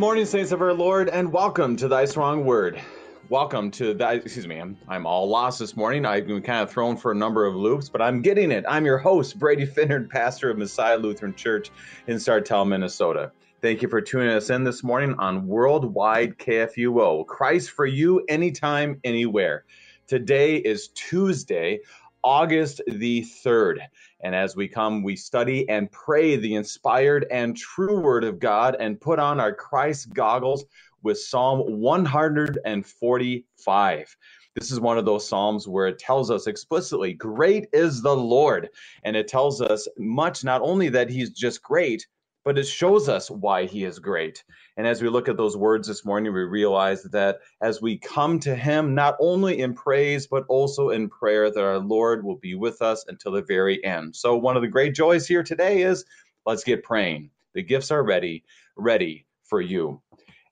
Morning, saints of our Lord, and welcome to Thy Strong Word. Welcome to Thy, excuse me, I'm, I'm all lost this morning. I've been kind of thrown for a number of loops, but I'm getting it. I'm your host, Brady Finnern, pastor of Messiah Lutheran Church in Sartell, Minnesota. Thank you for tuning us in this morning on Worldwide KFUO. Christ for you, anytime, anywhere. Today is Tuesday, August the 3rd. And as we come, we study and pray the inspired and true word of God and put on our Christ goggles with Psalm 145. This is one of those Psalms where it tells us explicitly, Great is the Lord. And it tells us much, not only that he's just great, but it shows us why he is great. And as we look at those words this morning, we realize that as we come to him, not only in praise, but also in prayer, that our Lord will be with us until the very end. So, one of the great joys here today is let's get praying. The gifts are ready, ready for you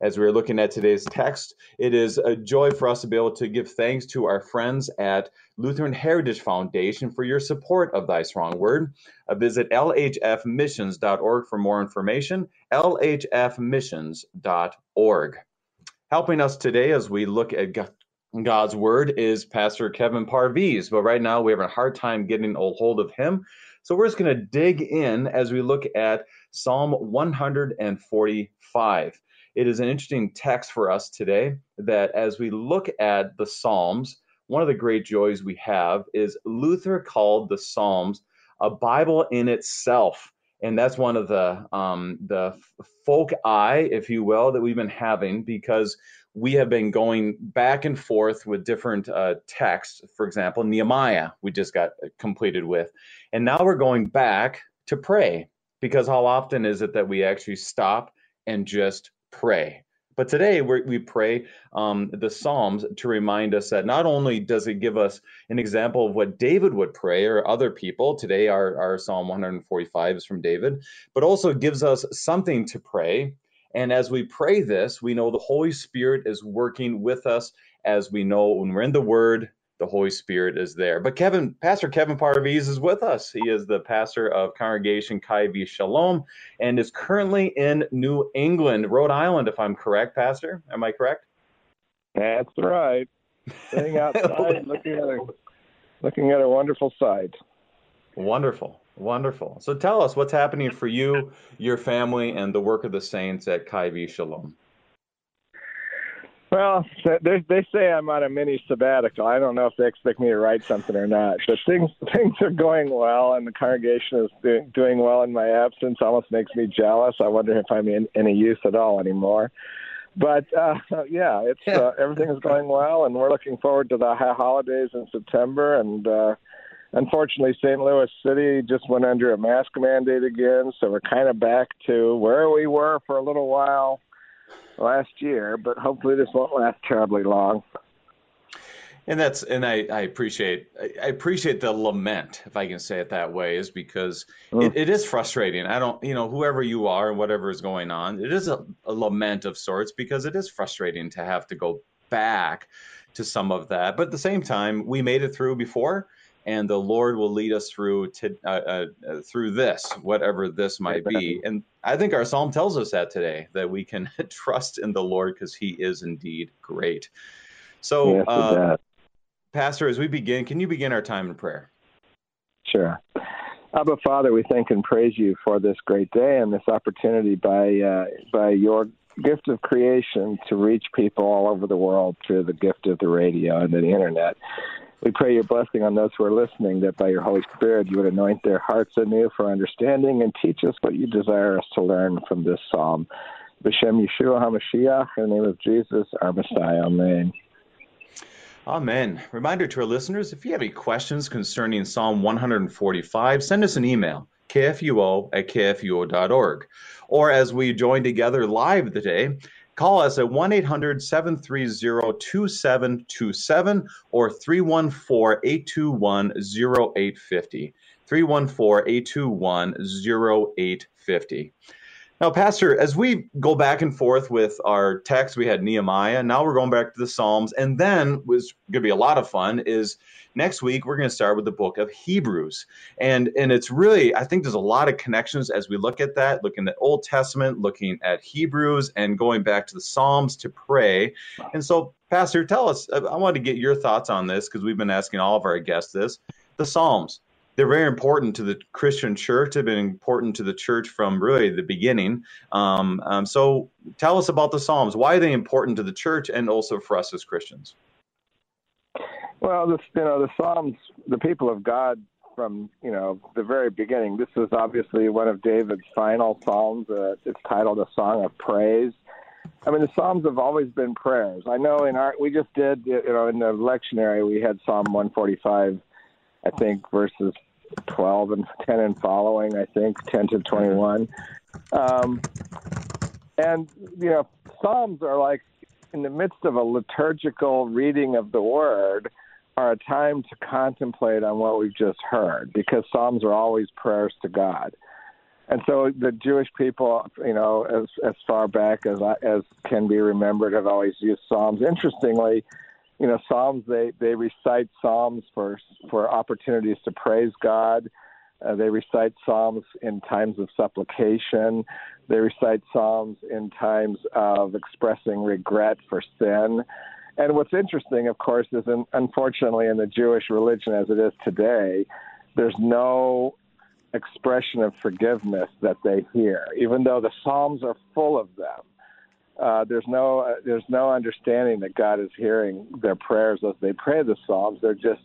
as we're looking at today's text. It is a joy for us to be able to give thanks to our friends at Lutheran Heritage Foundation for your support of Thy Strong Word. Uh, visit lhfmissions.org for more information. lhfmissions.org. Helping us today as we look at God's Word is Pastor Kevin Parviz, but right now we have a hard time getting a hold of him. So we're just going to dig in as we look at Psalm 145 it is an interesting text for us today that as we look at the Psalms, one of the great joys we have is Luther called the Psalms a Bible in itself. And that's one of the um, the folk eye, if you will, that we've been having because we have been going back and forth with different uh, texts. For example, Nehemiah, we just got completed with. And now we're going back to pray because how often is it that we actually stop and just pray. But today we pray um, the Psalms to remind us that not only does it give us an example of what David would pray or other people, today our, our Psalm 145 is from David, but also gives us something to pray. And as we pray this, we know the Holy Spirit is working with us as we know when we're in the Word, the Holy Spirit is there. But Kevin, Pastor Kevin Parviz is with us. He is the pastor of Congregation Chai v'Shalom and is currently in New England, Rhode Island, if I'm correct, Pastor. Am I correct? That's right. Sitting outside looking at a looking at a wonderful sight. Wonderful. Wonderful. So tell us what's happening for you, your family, and the work of the saints at Chai v'Shalom. Well, they they say I'm on a mini sabbatical. I don't know if they expect me to write something or not, but things things are going well, and the congregation is do, doing well in my absence. Almost makes me jealous. I wonder if I'm in any use at all anymore. But uh, yeah, it's uh, everything is going well, and we're looking forward to the holidays in September. And uh, unfortunately, St. Louis City just went under a mask mandate again, so we're kind of back to where we were for a little while last year, but hopefully this won't last terribly long. And that's and I, I appreciate I appreciate the lament, if I can say it that way, is because mm. it, it is frustrating. I don't you know, whoever you are and whatever is going on, it is a, a lament of sorts because it is frustrating to have to go back to some of that. But at the same time, we made it through before and the Lord will lead us through to, uh, uh, through this, whatever this might be. And I think our psalm tells us that today that we can trust in the Lord because He is indeed great. So, yes, uh, Pastor, as we begin, can you begin our time in prayer? Sure. Abba Father, we thank and praise you for this great day and this opportunity by uh, by your gift of creation to reach people all over the world through the gift of the radio and the internet. We pray your blessing on those who are listening, that by your Holy Spirit you would anoint their hearts anew for understanding and teach us what you desire us to learn from this psalm. B'Shem Yeshua HaMashiach, in the name of Jesus, our Messiah. Amen. Amen. Reminder to our listeners if you have any questions concerning Psalm 145, send us an email, kfuo at kfuo.org. Or as we join together live today, Call us at 1 800 730 2727 or 314 821 0850. 314 821 0850. Now, Pastor, as we go back and forth with our text, we had Nehemiah. Now we're going back to the Psalms, and then was going to be a lot of fun. Is next week we're going to start with the book of Hebrews, and and it's really I think there's a lot of connections as we look at that, looking at Old Testament, looking at Hebrews, and going back to the Psalms to pray. And so, Pastor, tell us. I want to get your thoughts on this because we've been asking all of our guests this. The Psalms they're very important to the Christian church. They've been important to the church from really the beginning. Um, um, so tell us about the Psalms. Why are they important to the church and also for us as Christians? Well, this, you know, the Psalms, the people of God from you know the very beginning. This is obviously one of David's final psalms. Uh, it's titled "A Song of Praise." I mean, the Psalms have always been prayers. I know in our we just did you know in the lectionary we had Psalm 145, I think verses 12 and 10 and following, I think, 10 to 21. Um, and, you know, Psalms are like in the midst of a liturgical reading of the word are a time to contemplate on what we've just heard because Psalms are always prayers to God. And so the Jewish people, you know, as as far back as as can be remembered, have always used Psalms. Interestingly, you know, Psalms they they recite Psalms for for opportunities to praise God. Uh, they recite Psalms in times of supplication. They recite Psalms in times of expressing regret for sin. And what's interesting, of course, is in, unfortunately in the Jewish religion as it is today, there's no expression of forgiveness that they hear, even though the Psalms are full of them uh, there's no uh, there's no understanding that God is hearing their prayers as they pray the psalms. They're just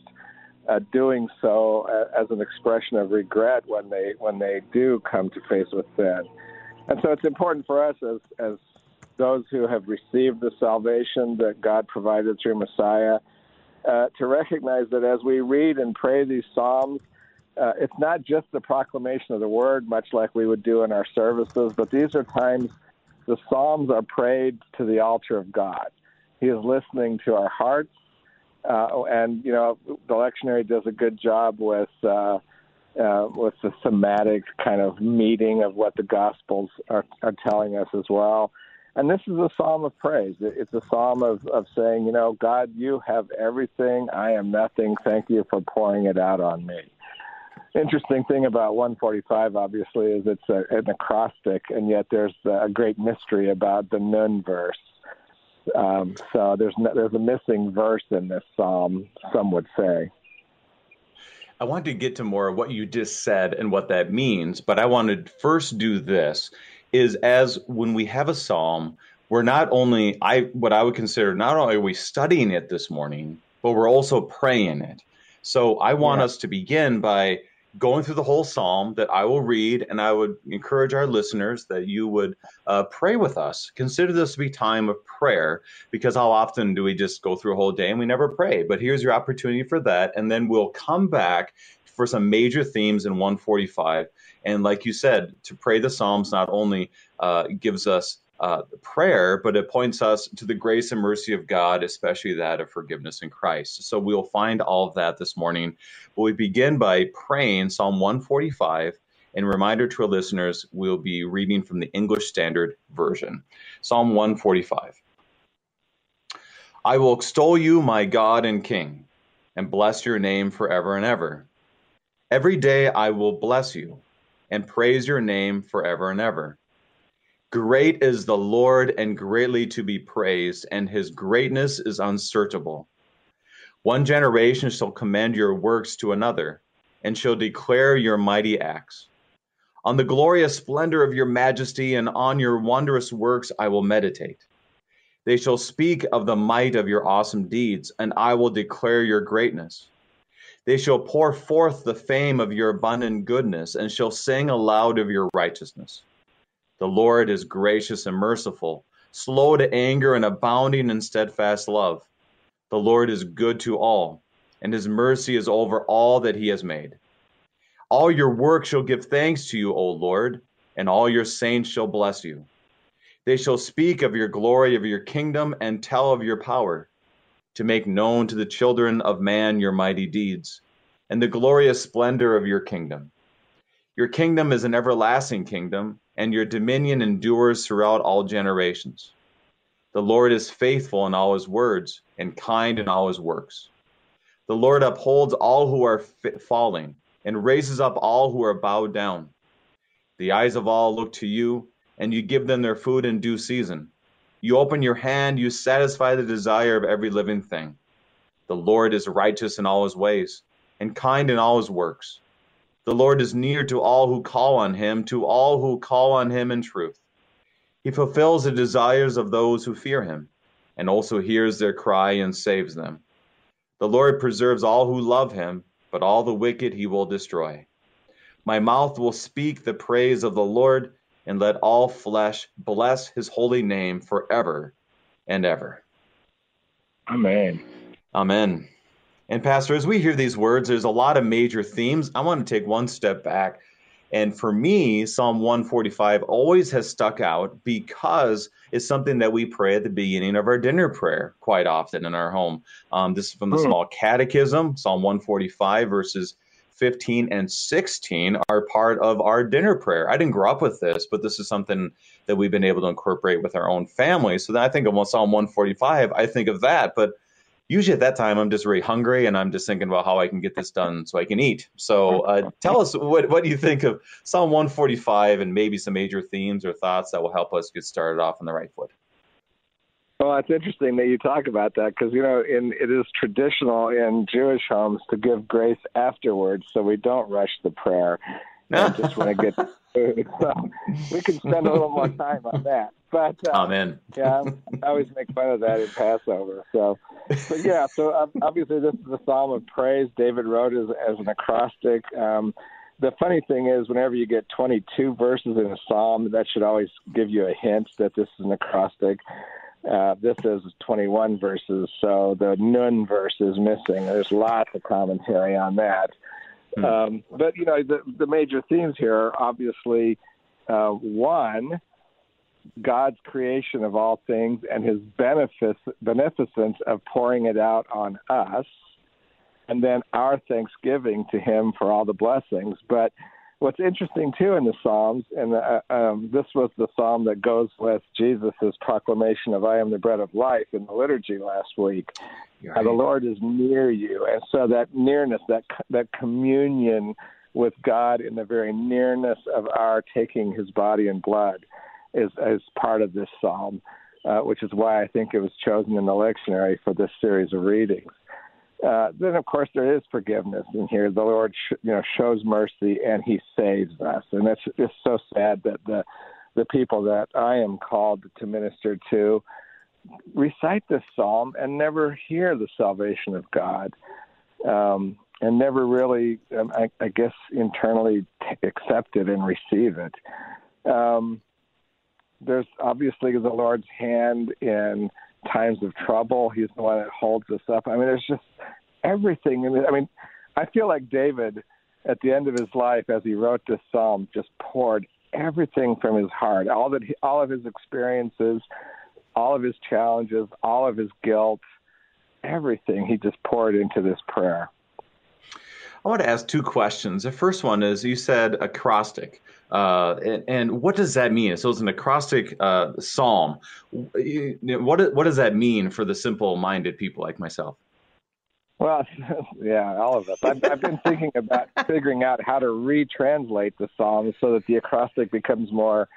uh, doing so uh, as an expression of regret when they when they do come to face with sin. And so it's important for us as as those who have received the salvation that God provided through Messiah uh, to recognize that as we read and pray these psalms. Uh, it's not just the proclamation of the word, much like we would do in our services, but these are times the Psalms are prayed to the altar of God. He is listening to our hearts. Uh, and, you know, the lectionary does a good job with. Uh, uh, with the thematic kind of meeting of what the Gospels are, are telling us as well. And this is a psalm of praise. It's a psalm of, of saying, you know, God, you have everything. I am nothing. Thank you for pouring it out on me interesting thing about 145, obviously, is it's a, an acrostic, and yet there's a great mystery about the Nun verse. Um, so there's no, there's a missing verse in this psalm. Some would say. I want to get to more of what you just said and what that means, but I want to first do this: is as when we have a psalm, we're not only I what I would consider not only are we studying it this morning, but we're also praying it. So I want yeah. us to begin by going through the whole psalm that I will read, and I would encourage our listeners that you would uh, pray with us. Consider this to be time of prayer, because how often do we just go through a whole day and we never pray? But here's your opportunity for that, and then we'll come back for some major themes in 145. And like you said, to pray the psalms not only uh, gives us uh, prayer, but it points us to the grace and mercy of God, especially that of forgiveness in Christ. So we'll find all of that this morning. But we begin by praying Psalm 145. And reminder to our listeners, we'll be reading from the English Standard Version. Psalm 145. I will extol you, my God and King, and bless your name forever and ever. Every day I will bless you and praise your name forever and ever. Great is the Lord and greatly to be praised, and his greatness is unsearchable. One generation shall commend your works to another, and shall declare your mighty acts. On the glorious splendor of your majesty and on your wondrous works I will meditate. They shall speak of the might of your awesome deeds, and I will declare your greatness. They shall pour forth the fame of your abundant goodness, and shall sing aloud of your righteousness. The Lord is gracious and merciful, slow to anger and abounding in steadfast love. The Lord is good to all, and his mercy is over all that he has made. All your work shall give thanks to you, O Lord, and all your saints shall bless you. They shall speak of your glory, of your kingdom, and tell of your power, to make known to the children of man your mighty deeds, and the glorious splendor of your kingdom. Your kingdom is an everlasting kingdom and your dominion endures throughout all generations. The Lord is faithful in all his words and kind in all his works. The Lord upholds all who are falling and raises up all who are bowed down. The eyes of all look to you, and you give them their food in due season. You open your hand, you satisfy the desire of every living thing. The Lord is righteous in all his ways, and kind in all his works. The Lord is near to all who call on him, to all who call on him in truth. He fulfills the desires of those who fear him, and also hears their cry and saves them. The Lord preserves all who love him, but all the wicked he will destroy. My mouth will speak the praise of the Lord, and let all flesh bless his holy name forever and ever. Amen. Amen. And, Pastor, as we hear these words, there's a lot of major themes. I want to take one step back. And for me, Psalm 145 always has stuck out because it's something that we pray at the beginning of our dinner prayer quite often in our home. Um, this is from the hmm. Small Catechism, Psalm 145, verses 15 and 16 are part of our dinner prayer. I didn't grow up with this, but this is something that we've been able to incorporate with our own family. So then I think of Psalm 145, I think of that. But usually at that time I'm just really hungry and I'm just thinking about how I can get this done so I can eat. So uh, tell us what what do you think of Psalm 145 and maybe some major themes or thoughts that will help us get started off on the right foot. Well, it's interesting that you talk about that because you know, in it is traditional in Jewish homes to give grace afterwards, so we don't rush the prayer. I just want to get food. So we can spend a little more time on that. But uh, Amen. yeah, I always make fun of that in Passover. So, but yeah, so obviously this is a psalm of praise. David wrote as, as an acrostic. Um, the funny thing is, whenever you get 22 verses in a psalm, that should always give you a hint that this is an acrostic. Uh, this is 21 verses, so the nun verse is missing. There's lots of commentary on that. Hmm. Um, but you know, the, the major themes here are obviously uh, one, God's creation of all things and His benefic- beneficence of pouring it out on us, and then our thanksgiving to Him for all the blessings. But what's interesting too in the Psalms, and uh, um, this was the psalm that goes with Jesus' proclamation of "I am the bread of life" in the liturgy last week. Right. Uh, the Lord is near you, and so that nearness, that that communion with God in the very nearness of our taking His body and blood, is is part of this psalm, uh, which is why I think it was chosen in the lectionary for this series of readings. Uh, then of course there is forgiveness in here. The Lord, sh- you know, shows mercy and He saves us, and it's it's so sad that the the people that I am called to minister to recite this psalm and never hear the salvation of God, um, and never really, um, I, I, guess, internally t- accept it and receive it. Um, there's obviously the Lord's hand in times of trouble. He's the one that holds us up. I mean, there's just everything. I mean, I feel like David, at the end of his life, as he wrote this psalm, just poured everything from his heart, all that, he, all of his experiences, all of his challenges, all of his guilt, everything. He just poured into this prayer. I want to ask two questions. The first one is you said acrostic. Uh, and, and, what does that mean? So it's an acrostic uh, psalm. What, what does that mean for the simple minded people like myself? Well, yeah, all of us. I've, I've been thinking about figuring out how to retranslate the psalms so that the acrostic becomes more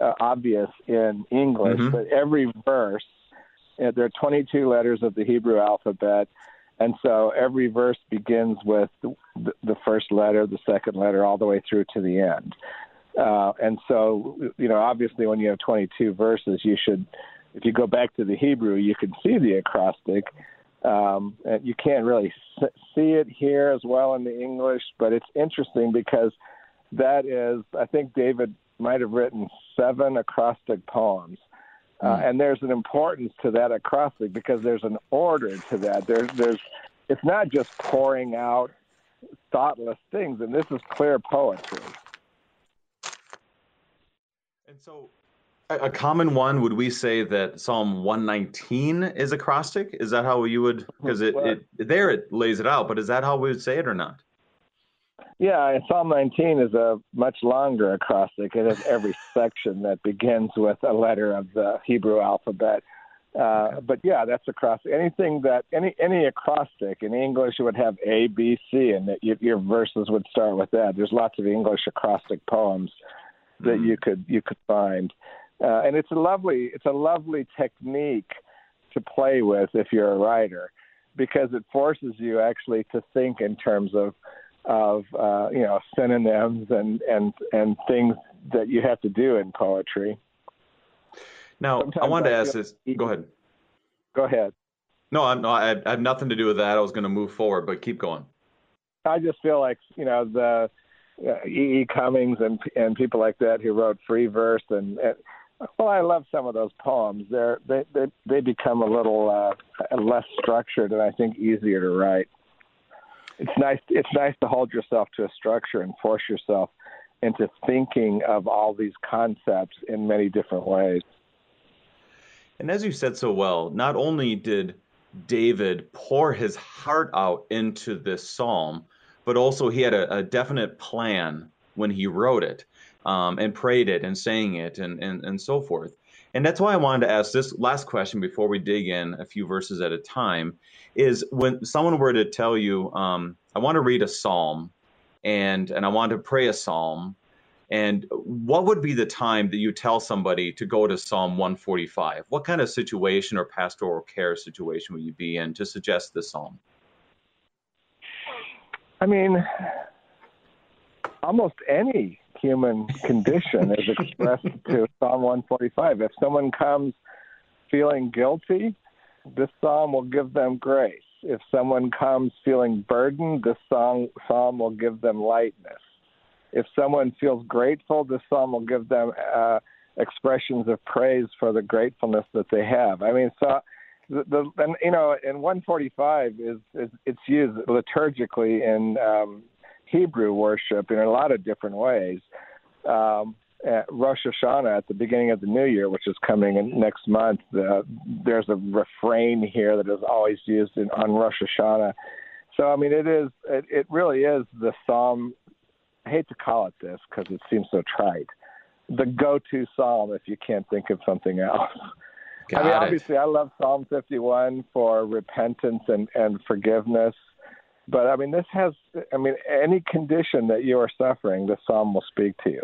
uh, obvious in English. Mm-hmm. But every verse, uh, there are 22 letters of the Hebrew alphabet. And so every verse begins with the, the first letter, the second letter, all the way through to the end. Uh, and so, you know, obviously, when you have 22 verses, you should, if you go back to the Hebrew, you can see the acrostic. Um, you can't really see it here as well in the English, but it's interesting because that is, I think David might have written seven acrostic poems. Uh, hmm. and there's an importance to that acrostic because there's an order to that. There's, there's, it's not just pouring out thoughtless things, and this is clear poetry. And so, a, a common one would we say that Psalm 119 is acrostic? Is that how you would? Because it, it there it lays it out, but is that how we would say it or not? Yeah, Psalm 19 is a much longer acrostic. It has every section that begins with a letter of the Hebrew alphabet. Uh, but yeah, that's acrostic. Anything that any any acrostic in English would have A, B, C, and that your, your verses would start with that. There's lots of English acrostic poems that mm-hmm. you could you could find, uh, and it's a lovely it's a lovely technique to play with if you're a writer, because it forces you actually to think in terms of of uh, you know synonyms and and and things that you have to do in poetry. Now, Sometimes I wanted to ask this. Go ahead. Go ahead. No, I'm, no, I have nothing to do with that. I was going to move forward, but keep going. I just feel like you know the uh, E. E. Cummings and and people like that who wrote free verse and, and well, I love some of those poems. They're they they, they become a little uh, less structured and I think easier to write. It's nice. It's nice to hold yourself to a structure and force yourself into thinking of all these concepts in many different ways. And as you said so well, not only did David pour his heart out into this psalm, but also he had a, a definite plan when he wrote it um, and prayed it and sang it and, and, and so forth. And that's why I wanted to ask this last question before we dig in a few verses at a time is when someone were to tell you, um, I want to read a psalm and, and I want to pray a psalm and what would be the time that you tell somebody to go to Psalm 145? What kind of situation or pastoral care situation would you be in to suggest this psalm? I mean, almost any human condition is expressed to Psalm 145. If someone comes feeling guilty, this psalm will give them grace. If someone comes feeling burdened, this psalm, psalm will give them lightness if someone feels grateful, this psalm will give them uh, expressions of praise for the gratefulness that they have. I mean, so the, the and you know, in 145 is, is it's used liturgically in um, Hebrew worship in a lot of different ways. Um, at Rosh Hashanah at the beginning of the new year, which is coming in next month, uh, there's a refrain here that is always used in, on Rosh Hashanah. So I mean, it is it, it really is the psalm I hate to call it this because it seems so trite. The go-to psalm if you can't think of something else. Got I mean, it. obviously, I love Psalm 51 for repentance and and forgiveness. But I mean, this has. I mean, any condition that you are suffering, the psalm will speak to you.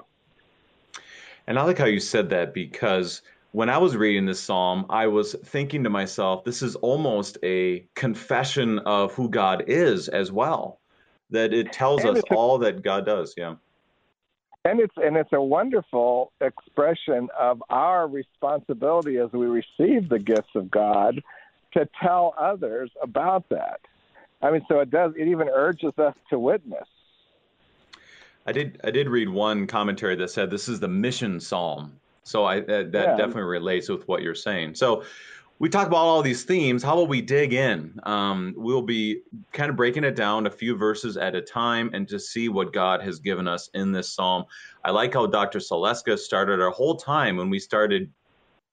And I like how you said that because when I was reading this psalm, I was thinking to myself, this is almost a confession of who God is as well that it tells and us all that God does. Yeah. And it's and it's a wonderful expression of our responsibility as we receive the gifts of God to tell others about that. I mean, so it does. It even urges us to witness. I did. I did read one commentary that said this is the mission psalm. So I that, that yeah. definitely relates with what you're saying. So we talk about all these themes. How about we dig in? Um, we'll be kind of breaking it down a few verses at a time and to see what God has given us in this psalm. I like how Dr. Saleska started our whole time when we started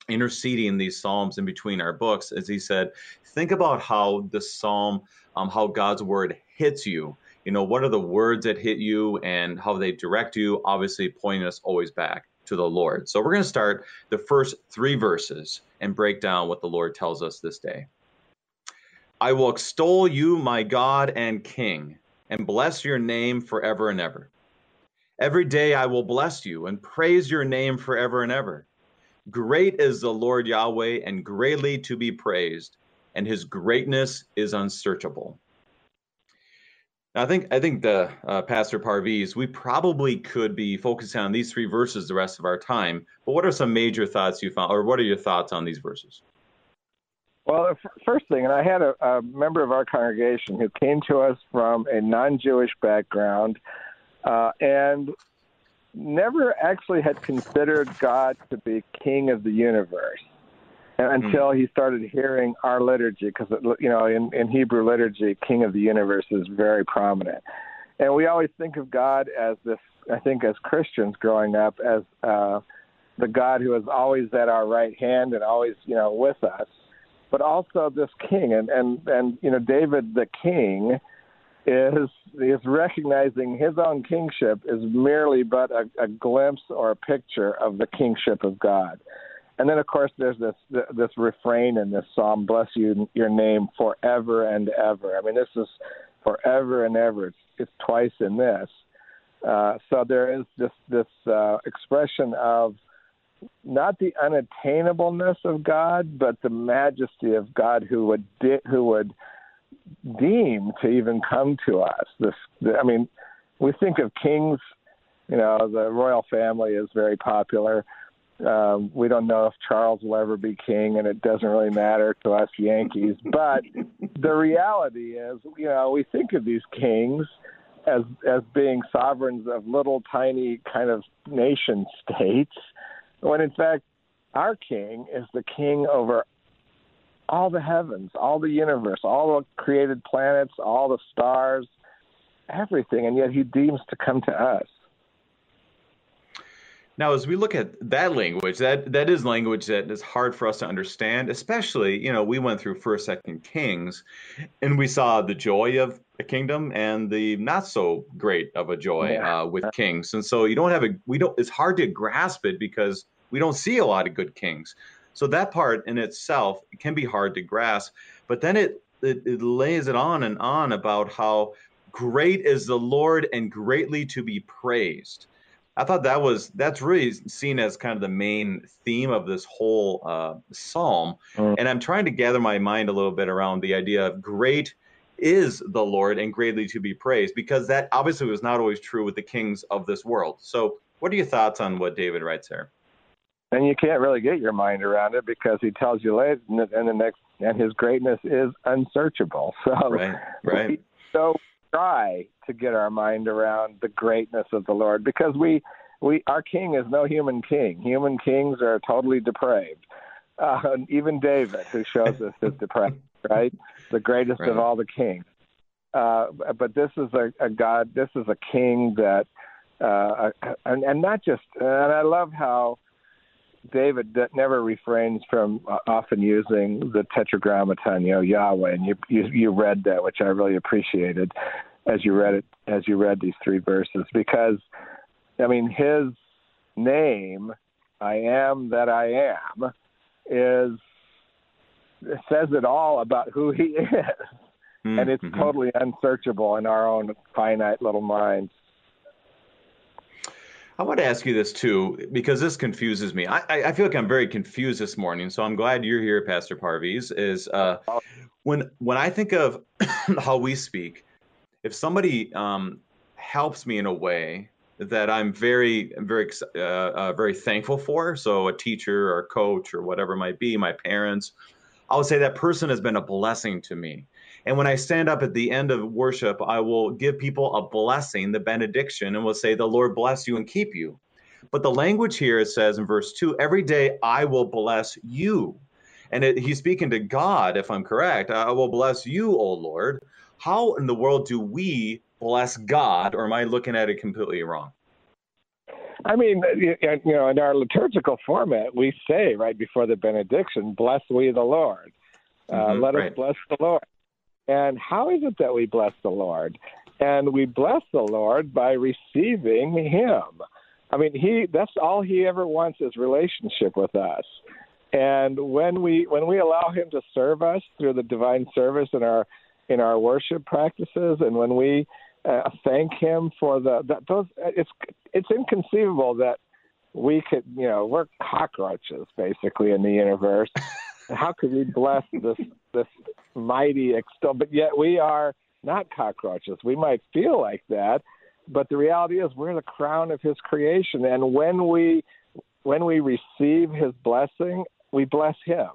interceding these psalms in between our books, as he said, think about how the psalm, um, how God's word hits you. You know, what are the words that hit you and how they direct you? Obviously, pointing us always back to the Lord. So we're going to start the first three verses and break down what the Lord tells us this day. I will extol you, my God and King, and bless your name forever and ever. Every day I will bless you and praise your name forever and ever. Great is the Lord Yahweh and greatly to be praised, and his greatness is unsearchable. I think I think the uh, Pastor Parviz, we probably could be focusing on these three verses the rest of our time. But what are some major thoughts you found, or what are your thoughts on these verses? Well, the first thing, and I had a, a member of our congregation who came to us from a non-Jewish background, uh, and never actually had considered God to be King of the universe until he started hearing our liturgy because you know in, in hebrew liturgy king of the universe is very prominent. And we always think of god as this i think as christians growing up as uh the god who is always at our right hand and always you know with us but also this king. And and and you know david the king is is recognizing his own kingship is merely but a, a glimpse or a picture of the kingship of God. And then, of course, there's this this refrain in this psalm: "Bless you, your name forever and ever." I mean, this is forever and ever. It's, it's twice in this. Uh, so there is this this uh, expression of not the unattainableness of God, but the majesty of God, who would di- who would deem to even come to us. This, I mean, we think of kings. You know, the royal family is very popular. Um, we don't know if Charles will ever be king, and it doesn't really matter to us Yankees. But the reality is, you know, we think of these kings as as being sovereigns of little tiny kind of nation states, when in fact our king is the king over all the heavens, all the universe, all the created planets, all the stars, everything, and yet he deems to come to us. Now, as we look at that language, that that is language that is hard for us to understand. Especially, you know, we went through First, Second Kings, and we saw the joy of a kingdom and the not so great of a joy yeah. uh, with kings. And so you don't have a we don't. It's hard to grasp it because we don't see a lot of good kings. So that part in itself can be hard to grasp. But then it it, it lays it on and on about how great is the Lord and greatly to be praised. I thought that was that's really seen as kind of the main theme of this whole uh, psalm, mm. and I'm trying to gather my mind a little bit around the idea of great is the Lord and greatly to be praised, because that obviously was not always true with the kings of this world. So, what are your thoughts on what David writes here? And you can't really get your mind around it because he tells you later, and the next, and his greatness is unsearchable. So, right, right. So try to get our mind around the greatness of the Lord because we we our king is no human king. Human kings are totally depraved. Uh, even David, who shows us is depraved, right? The greatest right. of all the kings. Uh, but this is a, a God. This is a king that, uh, and, and not just. And I love how David never refrains from uh, often using the Tetragrammaton, you know, Yahweh, and you, you you read that, which I really appreciated as you read it as you read these three verses, because I mean his name, I am that I am, is it says it all about who he is, mm-hmm. and it's mm-hmm. totally unsearchable in our own finite little minds. I want to ask you this too, because this confuses me. I, I feel like I'm very confused this morning, so I'm glad you're here, Pastor Parviz. Is uh, when when I think of how we speak, if somebody um, helps me in a way that I'm very very uh, uh, very thankful for, so a teacher or a coach or whatever might be, my parents, I would say that person has been a blessing to me. And when I stand up at the end of worship, I will give people a blessing, the benediction, and will say, The Lord bless you and keep you. But the language here it says in verse 2 every day I will bless you. And it, he's speaking to God, if I'm correct. I will bless you, O Lord. How in the world do we bless God, or am I looking at it completely wrong? I mean, you know, in our liturgical format, we say right before the benediction, "Bless we the Lord." Uh, mm-hmm, let right. us bless the Lord. And how is it that we bless the Lord? And we bless the Lord by receiving Him. I mean, He that's all He ever wants is relationship with us. And when we when we allow Him to serve us through the divine service in our in our worship practices, and when we uh, thank Him for the that, those, it's it's inconceivable that we could you know we're cockroaches basically in the universe how could we bless this this mighty extol? But yet we are not cockroaches. We might feel like that, but the reality is we're the crown of His creation, and when we when we receive His blessing, we bless Him.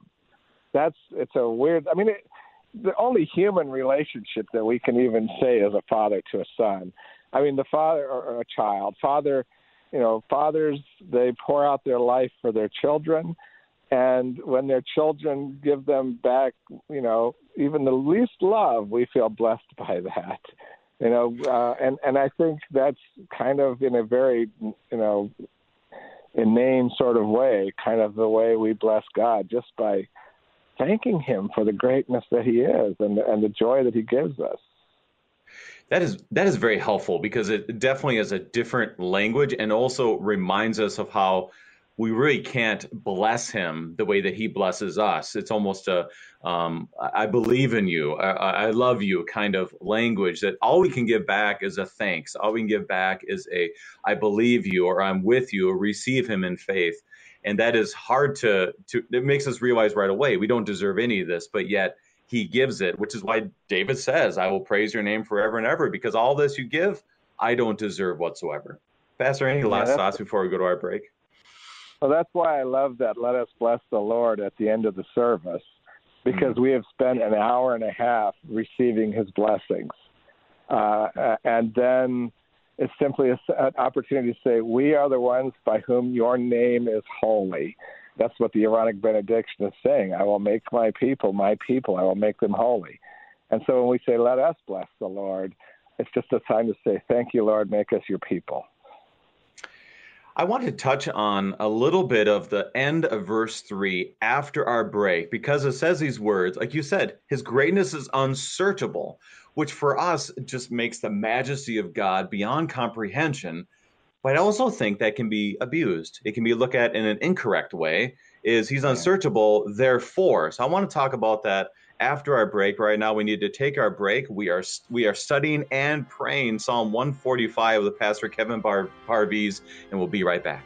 That's it's a weird. I mean. It, the only human relationship that we can even say is a father to a son. I mean, the father or a child. Father, you know, fathers they pour out their life for their children, and when their children give them back, you know, even the least love, we feel blessed by that. You know, uh, and and I think that's kind of in a very, you know, inane sort of way, kind of the way we bless God, just by thanking Him for the greatness that He is and and the joy that He gives us. That is that is very helpful because it definitely is a different language and also reminds us of how we really can't bless him the way that he blesses us. It's almost a um, I believe in you, I, I, love you kind of language that all we can give back is a thanks. All we can give back is a I believe you or I'm with you or receive him in faith. And that is hard to, to it makes us realize right away we don't deserve any of this, but yet he gives it, which is why David says, I will praise your name forever and ever, because all this you give, I don't deserve whatsoever. Pastor, any last yeah, thoughts before we go to our break? Well, that's why I love that. Let us bless the Lord at the end of the service because we have spent an hour and a half receiving his blessings. Uh, and then it's simply a, an opportunity to say, We are the ones by whom your name is holy. That's what the Aaronic benediction is saying. I will make my people my people, I will make them holy. And so when we say, Let us bless the Lord, it's just a time to say, Thank you, Lord, make us your people. I want to touch on a little bit of the end of verse 3 after our break because it says these words, like you said, his greatness is unsearchable, which for us just makes the majesty of God beyond comprehension. But I also think that can be abused. It can be looked at in an incorrect way. Is he's unsearchable, therefore. So I want to talk about that after our break. Right now, we need to take our break. We are we are studying and praying Psalm 145 with Pastor Kevin Bar- and we'll be right back.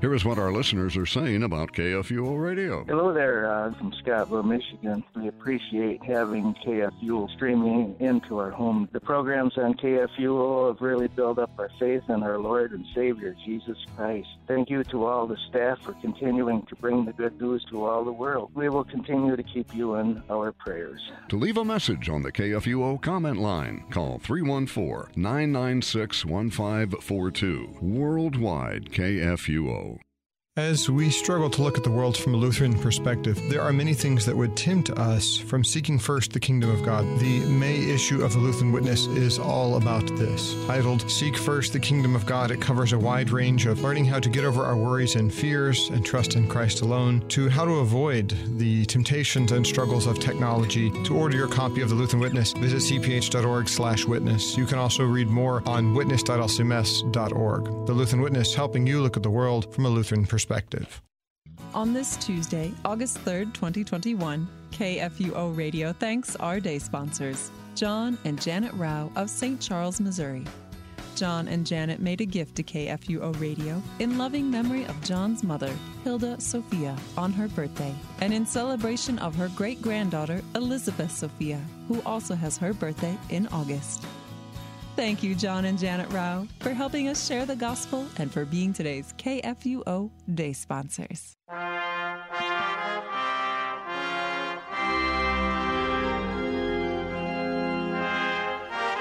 Here is what our listeners are saying about KFUO Radio. Hello there, uh, from Scottville, Michigan. We appreciate having KFUO streaming into our home. The programs on KFUO have really built up our faith in our Lord and Savior, Jesus Christ. Thank you to all the staff for continuing to bring the good news to all the world. We will continue to keep you in our prayers. To leave a message on the KFUO comment line, call 314 996 1542. Worldwide KFUO. As we struggle to look at the world from a Lutheran perspective, there are many things that would tempt us from seeking first the kingdom of God. The May issue of the Lutheran Witness is all about this. Titled Seek First the Kingdom of God, it covers a wide range of learning how to get over our worries and fears and trust in Christ alone, to how to avoid the temptations and struggles of technology. To order your copy of the Lutheran Witness, visit cph.org/witness. You can also read more on witness.lcms.org. The Lutheran Witness helping you look at the world from a Lutheran perspective perspective. On this Tuesday, August 3rd, 2021, KFUO Radio thanks our day sponsors, John and Janet Rao of St. Charles, Missouri. John and Janet made a gift to KFUO Radio in loving memory of John's mother, Hilda Sophia, on her birthday, and in celebration of her great granddaughter, Elizabeth Sophia, who also has her birthday in August. Thank you, John and Janet Rao, for helping us share the gospel and for being today's KFUO Day sponsors.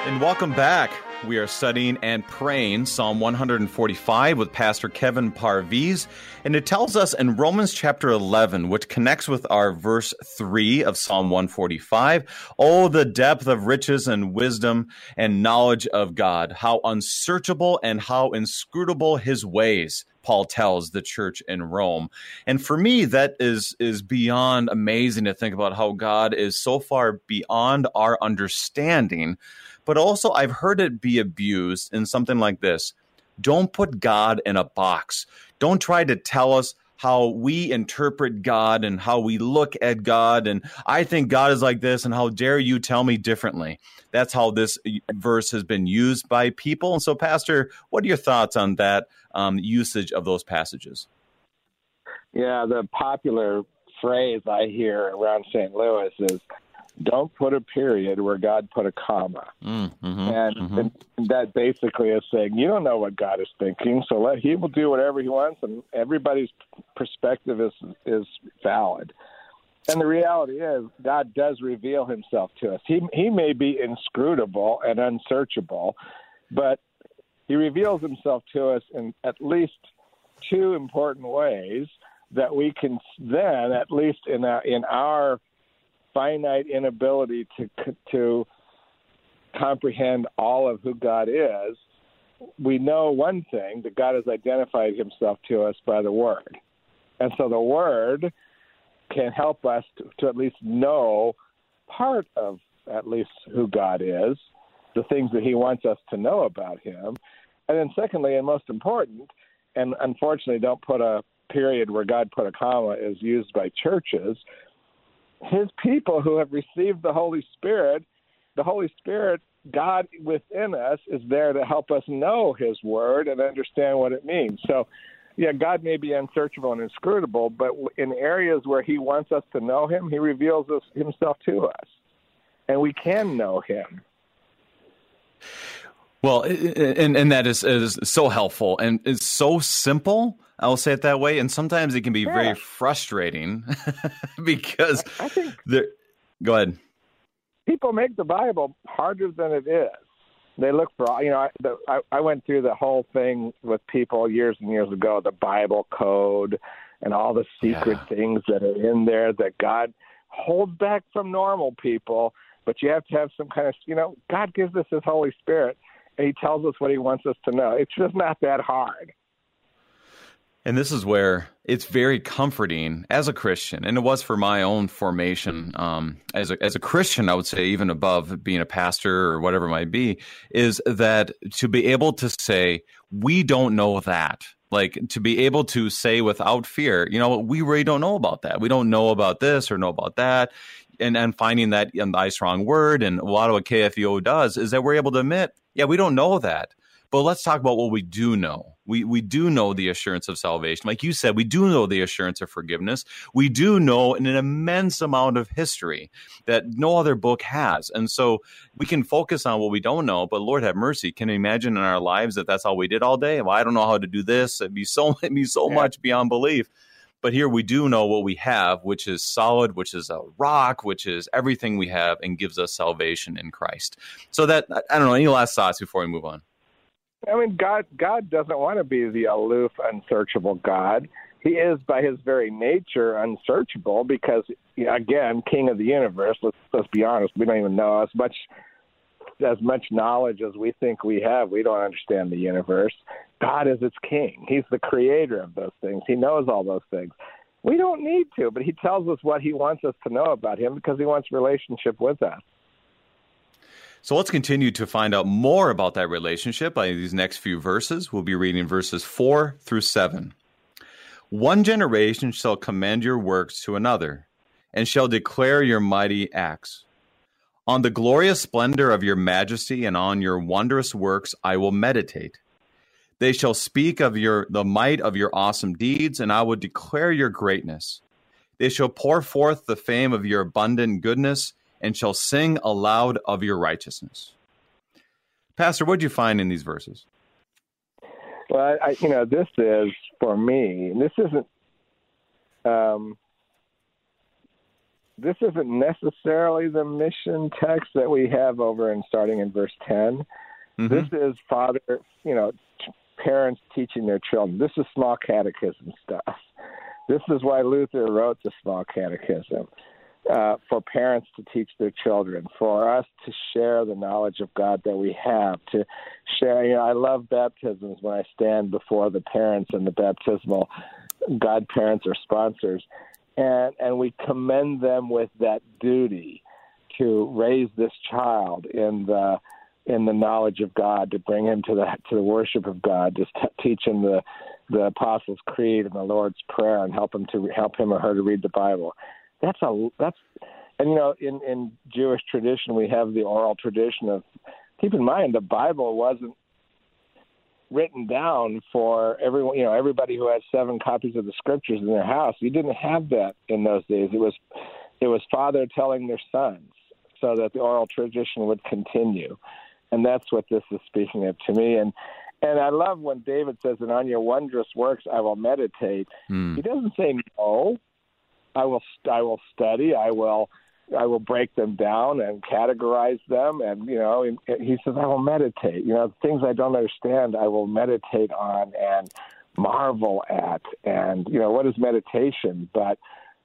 And welcome back. We are studying and praying Psalm 145 with Pastor Kevin Parviz. And it tells us in Romans chapter 11, which connects with our verse 3 of Psalm 145, Oh, the depth of riches and wisdom and knowledge of God, how unsearchable and how inscrutable his ways. Paul tells the church in Rome. And for me, that is is beyond amazing to think about how God is so far beyond our understanding but also, I've heard it be abused in something like this Don't put God in a box. Don't try to tell us how we interpret God and how we look at God. And I think God is like this, and how dare you tell me differently? That's how this verse has been used by people. And so, Pastor, what are your thoughts on that um, usage of those passages? Yeah, the popular phrase I hear around St. Louis is don't put a period where God put a comma. Mm, hmm and, mm-hmm. and, that basically is saying you don't know what God is thinking, so let He will do whatever He wants, and everybody's perspective is is valid. And the reality is, God does reveal Himself to us. He He may be inscrutable and unsearchable, but He reveals Himself to us in at least two important ways that we can then, at least in our, in our finite inability to to comprehend all of who God is, we know one thing that God has identified Himself to us by the Word, and so the Word can help us to, to at least know part of at least who God is, the things that He wants us to know about Him, and then secondly, and most important, and unfortunately, don't put a period where God put a comma is used by churches. His people who have received the Holy Spirit, the Holy Spirit, God within us, is there to help us know His Word and understand what it means. So, yeah, God may be unsearchable and inscrutable, but in areas where He wants us to know Him, He reveals us, Himself to us, and we can know Him. Well, and and that is is so helpful and it's so simple. I'll say it that way. And sometimes it can be yeah. very frustrating because I think there. Go ahead. People make the Bible harder than it is. They look for you know. I, the, I, I went through the whole thing with people years and years ago. The Bible code and all the secret yeah. things that are in there that God holds back from normal people. But you have to have some kind of you know. God gives us His Holy Spirit and he tells us what he wants us to know. It's just not that hard. And this is where it's very comforting as a Christian, and it was for my own formation um, as a as a Christian. I would say even above being a pastor or whatever it might be, is that to be able to say we don't know that, like to be able to say without fear, you know, we really don't know about that. We don't know about this or know about that, and and finding that in the strong word and a lot of what KFUO does is that we're able to admit yeah, we don't know that. But let's talk about what we do know. We we do know the assurance of salvation. Like you said, we do know the assurance of forgiveness. We do know in an immense amount of history that no other book has. And so we can focus on what we don't know, but Lord have mercy. Can you imagine in our lives that that's all we did all day? Well, I don't know how to do this. It'd be so it'd be so yeah. much beyond belief. But here we do know what we have, which is solid, which is a rock, which is everything we have and gives us salvation in Christ. So that I don't know. Any last thoughts before we move on? I mean, God God doesn't want to be the aloof, unsearchable God. He is, by his very nature, unsearchable because, again, King of the universe. Let's let's be honest. We don't even know as much as much knowledge as we think we have. We don't understand the universe. God is its king. He's the creator of those things. He knows all those things. We don't need to, but he tells us what he wants us to know about him because he wants relationship with us. So let's continue to find out more about that relationship by these next few verses. We'll be reading verses 4 through 7. One generation shall commend your works to another, and shall declare your mighty acts. On the glorious splendor of your majesty and on your wondrous works I will meditate. They shall speak of your the might of your awesome deeds, and I will declare your greatness. They shall pour forth the fame of your abundant goodness, and shall sing aloud of your righteousness. Pastor, what do you find in these verses? Well, I, you know, this is for me. This isn't. Um, this isn't necessarily the mission text that we have over in starting in verse 10. Mm-hmm. This is Father, you know, parents teaching their children. This is small catechism stuff. This is why Luther wrote the small catechism uh, for parents to teach their children, for us to share the knowledge of God that we have, to share. You know, I love baptisms when I stand before the parents and the baptismal godparents or sponsors and and we commend them with that duty to raise this child in the in the knowledge of God, to bring him to the to the worship of God, to teach him the the Apostles' Creed and the Lord's Prayer, and help him to help him or her to read the Bible. That's a that's and you know in in Jewish tradition we have the oral tradition of keep in mind the Bible wasn't written down for everyone, you know, everybody who has seven copies of the scriptures in their house. You didn't have that in those days. It was it was father telling their sons so that the oral tradition would continue. And that's what this is speaking of to me. And and I love when David says, "And on your wondrous works I will meditate." Mm. He doesn't say no. I will I will study. I will I will break them down and categorize them. And, you know, he says, I will meditate. You know, things I don't understand, I will meditate on and marvel at. And, you know, what is meditation? But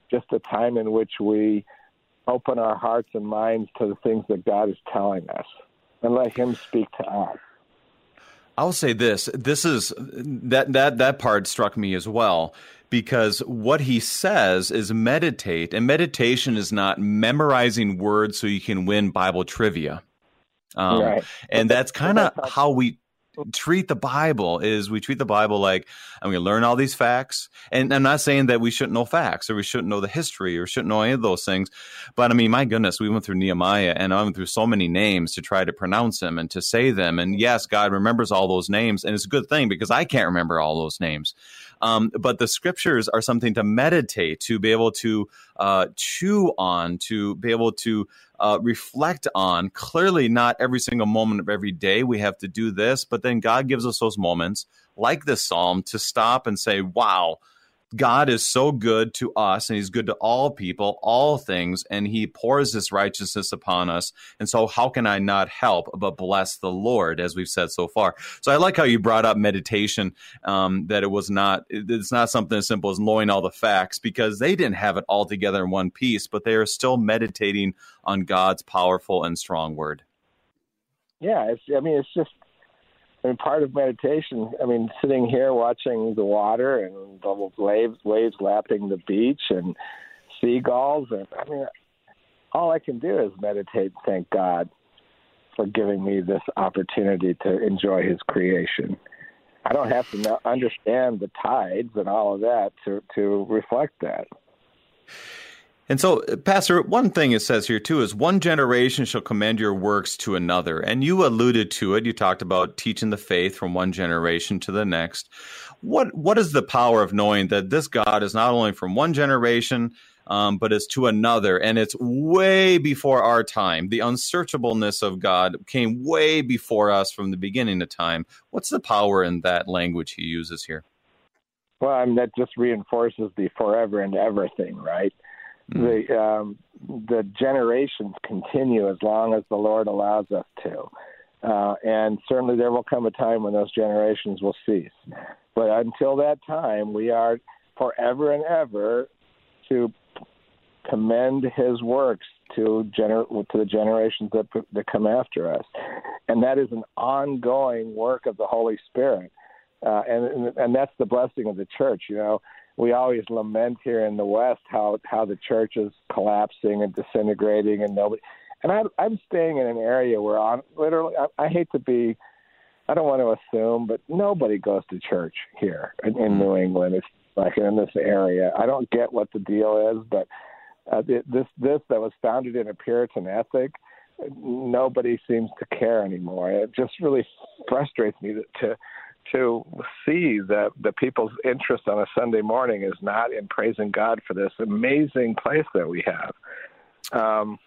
just a time in which we open our hearts and minds to the things that God is telling us and let Him speak to us. I'll say this. This is that that that part struck me as well because what he says is meditate and meditation is not memorizing words so you can win Bible trivia. Um, right. and that's kind of how we treat the Bible is we treat the Bible like I'm going to learn all these facts. And I'm not saying that we shouldn't know facts or we shouldn't know the history or shouldn't know any of those things. But I mean, my goodness, we went through Nehemiah and I went through so many names to try to pronounce them and to say them. And yes, God remembers all those names. And it's a good thing because I can't remember all those names. Um, but the scriptures are something to meditate, to be able to uh, chew on, to be able to uh, reflect on. Clearly, not every single moment of every day we have to do this, but then God gives us those moments, like this psalm, to stop and say, wow, God is so good to us and he's good to all people, all things, and he pours this righteousness upon us. And so, how can I not help but bless the Lord, as we've said so far? So, I like how you brought up meditation, um, that it was not, it's not something as simple as knowing all the facts because they didn't have it all together in one piece, but they are still meditating on God's powerful and strong word. Yeah, I mean, it's just I mean, part of meditation. I mean, sitting here watching the water and the waves, waves lapping the beach and seagulls, and I mean, all I can do is meditate. Thank God for giving me this opportunity to enjoy His creation. I don't have to understand the tides and all of that to to reflect that. And so, Pastor, one thing it says here too is one generation shall commend your works to another. And you alluded to it. You talked about teaching the faith from one generation to the next. What what is the power of knowing that this God is not only from one generation, um, but is to another, and it's way before our time. The unsearchableness of God came way before us from the beginning of time. What's the power in that language he uses here? Well, I mean, that just reinforces the forever and ever thing, right? Mm. The um, the generations continue as long as the Lord allows us to, uh, and certainly there will come a time when those generations will cease. But until that time, we are forever and ever to commend His works to gener- to the generations that that come after us, and that is an ongoing work of the Holy Spirit. Uh, and and that's the blessing of the church. You know, we always lament here in the West how how the church is collapsing and disintegrating, and nobody. And I'm I'm staying in an area where I'm literally. I, I hate to be. I don't want to assume, but nobody goes to church here in, in New England. It's like in this area. I don't get what the deal is, but uh, this this that was founded in a Puritan ethic, nobody seems to care anymore. It just really frustrates me to, to to see that the people's interest on a Sunday morning is not in praising God for this amazing place that we have. Um,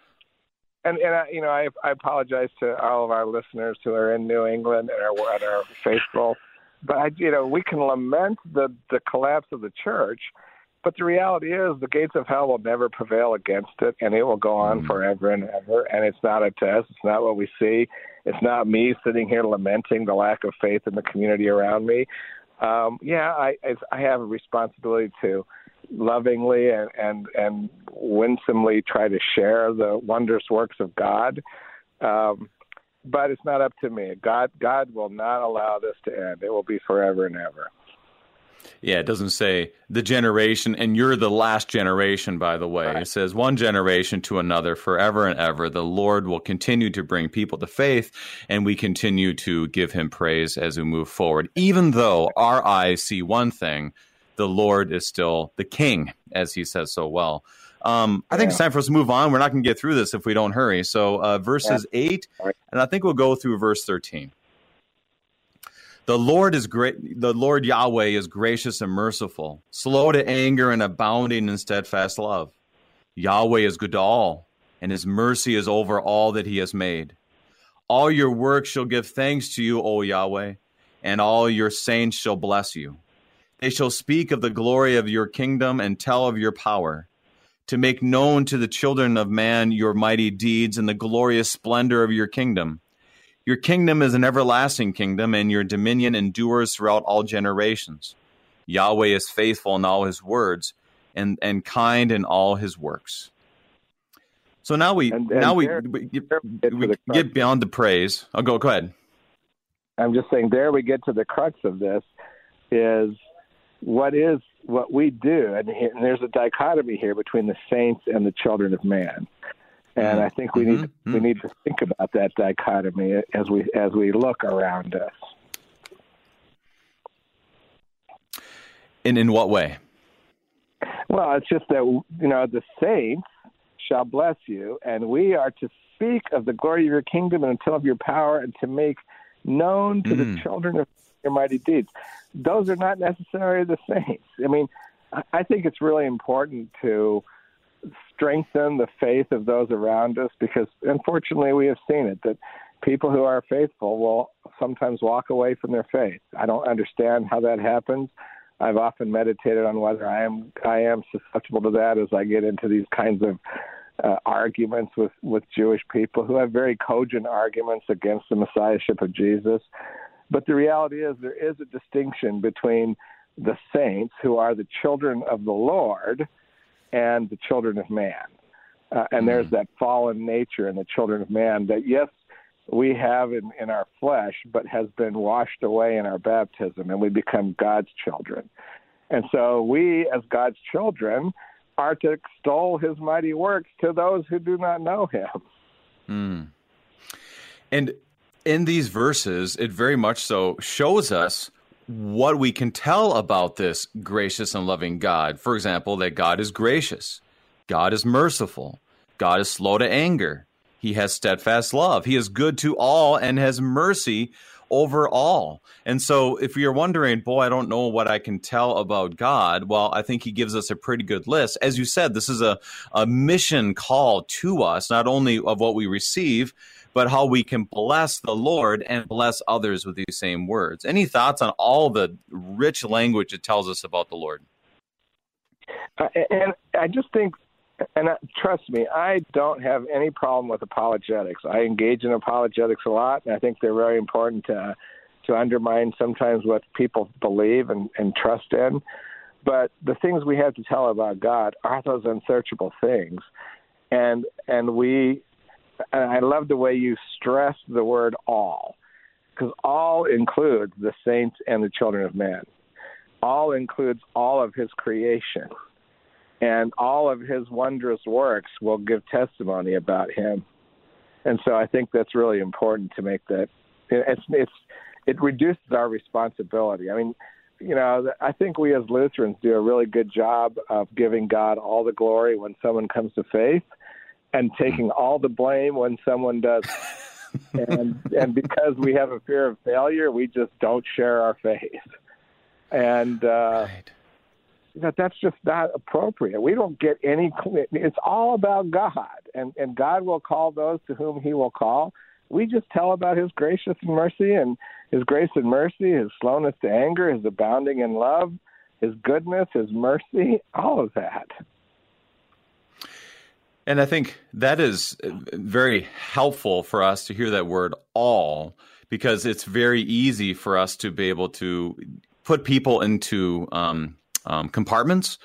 and and I, you know, I, I apologize to all of our listeners who are in New England and are at our faithful, but I, you know, we can lament the the collapse of the church, but the reality is the gates of hell will never prevail against it, and it will go on mm. forever and ever. And it's not a test; it's not what we see. It's not me sitting here lamenting the lack of faith in the community around me. Um, yeah, I, I have a responsibility to lovingly and, and and winsomely try to share the wondrous works of God. Um, but it's not up to me. God God will not allow this to end. It will be forever and ever. Yeah, it doesn't say the generation, and you're the last generation, by the way. Right. It says one generation to another forever and ever. The Lord will continue to bring people to faith, and we continue to give him praise as we move forward. Even though our eyes see one thing, the Lord is still the king, as he says so well. Um, I think yeah. it's time for us to move on. We're not going to get through this if we don't hurry. So, uh, verses yeah. 8, and I think we'll go through verse 13. The Lord is great. The Lord Yahweh is gracious and merciful, slow to anger and abounding in steadfast love. Yahweh is good to all, and his mercy is over all that he has made. All your works shall give thanks to you, O Yahweh, and all your saints shall bless you. They shall speak of the glory of your kingdom and tell of your power, to make known to the children of man your mighty deeds and the glorious splendor of your kingdom. Your kingdom is an everlasting kingdom, and your dominion endures throughout all generations. Yahweh is faithful in all his words and, and kind in all his works. So now we and, and now we, we, get, we get beyond the praise. I'll oh, go go ahead. I'm just saying there we get to the crux of this is what is what we do and, and there's a dichotomy here between the saints and the children of man. And mm-hmm. I think we need mm-hmm. we need to think about that dichotomy as we as we look around us. In in what way? Well, it's just that you know the saints shall bless you, and we are to speak of the glory of your kingdom and until of your power, and to make known to mm. the children of your mighty deeds. Those are not necessarily the saints. I mean, I think it's really important to strengthen the faith of those around us because unfortunately we have seen it that people who are faithful will sometimes walk away from their faith. I don't understand how that happens. I've often meditated on whether I am I am susceptible to that as I get into these kinds of uh, arguments with with Jewish people who have very cogent arguments against the messiahship of Jesus. But the reality is there is a distinction between the saints who are the children of the Lord and the children of man. Uh, and mm-hmm. there's that fallen nature in the children of man that yes we have in, in our flesh, but has been washed away in our baptism, and we become God's children. And so we, as God's children, are to extol his mighty works to those who do not know him. Mm. And in these verses, it very much so shows us what we can tell about this gracious and loving God. For example, that God is gracious, God is merciful, God is slow to anger, he has steadfast love. He is good to all and has mercy over all. And so, if you're wondering, boy, I don't know what I can tell about God, well, I think he gives us a pretty good list. As you said, this is a, a mission call to us, not only of what we receive, but how we can bless the Lord and bless others with these same words. Any thoughts on all the rich language it tells us about the Lord? Uh, and I just think and uh, trust me, I don't have any problem with apologetics. I engage in apologetics a lot, and I think they're very important to to undermine sometimes what people believe and, and trust in. But the things we have to tell about God are those unsearchable things, and and we. And I love the way you stress the word all, because all includes the saints and the children of man. All includes all of His creation and all of his wondrous works will give testimony about him. And so I think that's really important to make that. It's it's it reduces our responsibility. I mean, you know, I think we as Lutherans do a really good job of giving God all the glory when someone comes to faith, and taking all the blame when someone does. and and because we have a fear of failure, we just don't share our faith. And uh, right that that's just not appropriate. We don't get any. It's all about God, and and God will call those to whom He will call. We just tell about His gracious mercy, and His grace and mercy, His slowness to anger, His abounding in love, His goodness, His mercy, all of that. And I think that is very helpful for us to hear that word all because it's very easy for us to be able to put people into um, um, compartments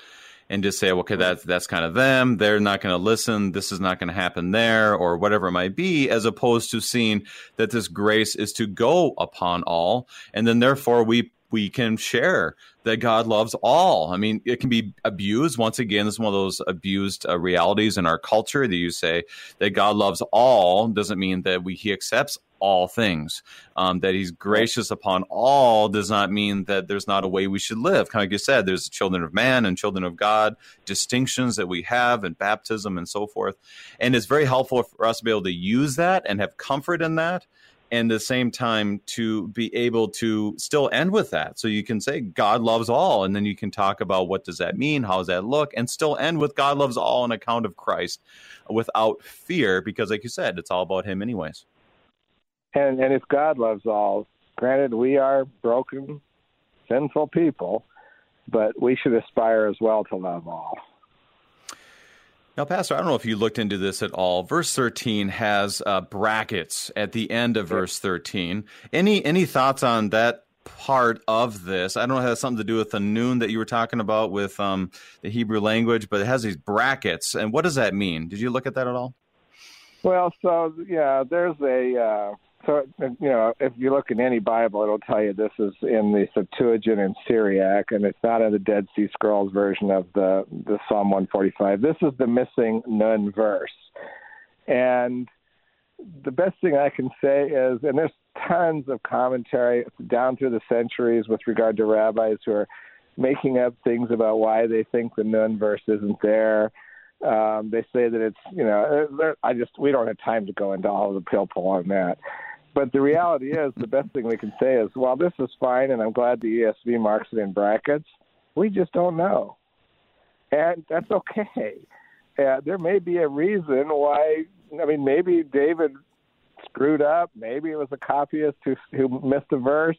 and just say, okay, that's that's kind of them. They're not going to listen. This is not going to happen there, or whatever it might be, as opposed to seeing that this grace is to go upon all, and then therefore we we can share that God loves all. I mean, it can be abused. Once again, this is one of those abused uh, realities in our culture that you say that God loves all doesn't mean that we, He accepts all things. Um, that he's gracious upon all does not mean that there's not a way we should live. Kind of like you said, there's children of man and children of God, distinctions that we have and baptism and so forth. And it's very helpful for us to be able to use that and have comfort in that. And the same time, to be able to still end with that. So you can say, God loves all. And then you can talk about what does that mean? How does that look? And still end with God loves all on account of Christ without fear, because, like you said, it's all about Him, anyways and and if God loves all, granted we are broken, sinful people, but we should aspire as well to love all. Now, Pastor, I don't know if you looked into this at all. Verse 13 has uh, brackets at the end of verse 13. Any any thoughts on that part of this. I don't know if it has something to do with the noon that you were talking about with um, the Hebrew language, but it has these brackets. And what does that mean? Did you look at that at all? Well, so yeah, there's a uh, so you know if you look in any Bible, it'll tell you this is in the Septuagint and Syriac, and it's not in the Dead Sea Scrolls version of the the Psalm 145. This is the missing nun verse, and the best thing I can say is, and there's tons of commentary down through the centuries with regard to rabbis who are making up things about why they think the nun verse isn't there. Um, they say that it's, you know, I just, we don't have time to go into all the pill on that. But the reality is, the best thing we can say is, well, this is fine, and I'm glad the ESV marks it in brackets. We just don't know. And that's okay. Uh, there may be a reason why, I mean, maybe David screwed up. Maybe it was a copyist who, who missed a verse.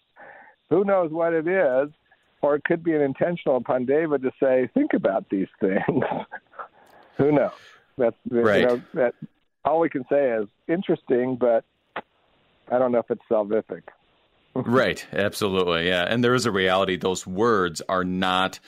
Who knows what it is? Or it could be an intentional upon David to say, think about these things. Who knows? That's right. You know, that all we can say is interesting, but I don't know if it's salvific. right. Absolutely. Yeah. And there is a reality. Those words are not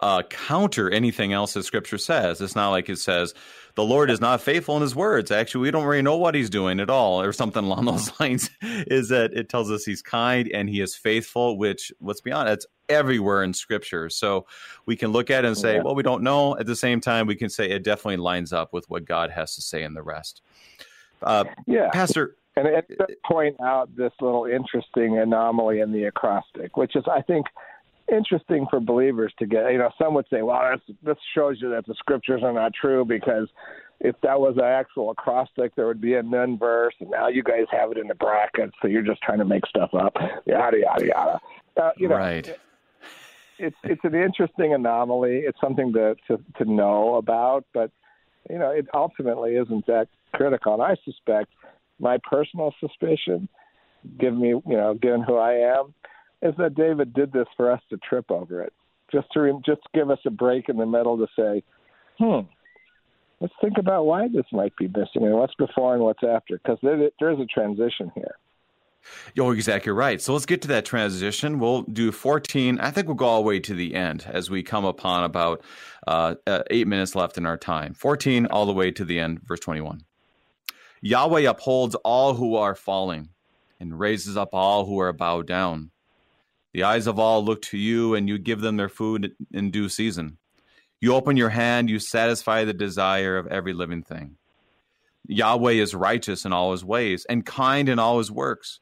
uh, counter anything else that Scripture says. It's not like it says the Lord is not faithful in His words. Actually, we don't really know what He's doing at all, or something along those lines. is that it tells us He's kind and He is faithful? Which, let's be honest, it's everywhere in Scripture. So we can look at it and say, yeah. well, we don't know. At the same time, we can say it definitely lines up with what God has to say in the rest. Uh, yeah, Pastor. And, and point out this little interesting anomaly in the acrostic, which is, I think, interesting for believers to get. You know, some would say, "Well, this shows you that the scriptures are not true because if that was an actual acrostic, there would be a nun verse, and now you guys have it in the brackets, so you're just trying to make stuff up." Yada yada yada. Uh, you know, right. it's it's an interesting anomaly. It's something to, to to know about, but you know, it ultimately isn't that critical. And I suspect my personal suspicion, given me, you know, given who I am, is that David did this for us to trip over it, just to re- just give us a break in the middle to say, hmm, let's think about why this might be missing and what's before and what's after, because there, there's a transition here. You're exactly right. So let's get to that transition. We'll do 14. I think we'll go all the way to the end as we come upon about uh, uh, eight minutes left in our time. 14 all the way to the end, verse 21. Yahweh upholds all who are falling and raises up all who are bowed down. The eyes of all look to you, and you give them their food in due season. You open your hand, you satisfy the desire of every living thing. Yahweh is righteous in all his ways and kind in all his works.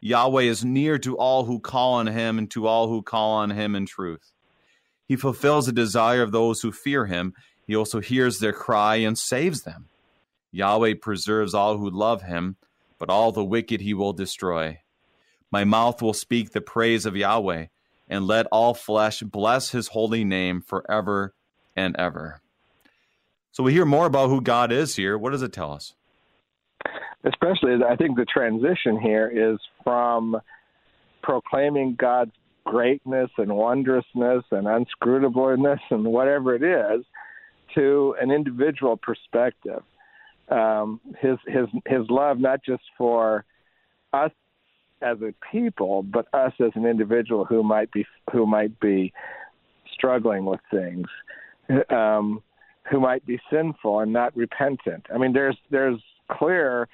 Yahweh is near to all who call on him and to all who call on him in truth. He fulfills the desire of those who fear him. He also hears their cry and saves them. Yahweh preserves all who love him, but all the wicked he will destroy. My mouth will speak the praise of Yahweh, and let all flesh bless his holy name forever and ever. So we hear more about who God is here. What does it tell us? Especially, I think the transition here is from proclaiming God's greatness and wondrousness and unscrutableness and whatever it is to an individual perspective. Um, his his his love not just for us as a people, but us as an individual who might be who might be struggling with things, um, who might be sinful and not repentant. I mean, there's there's clear.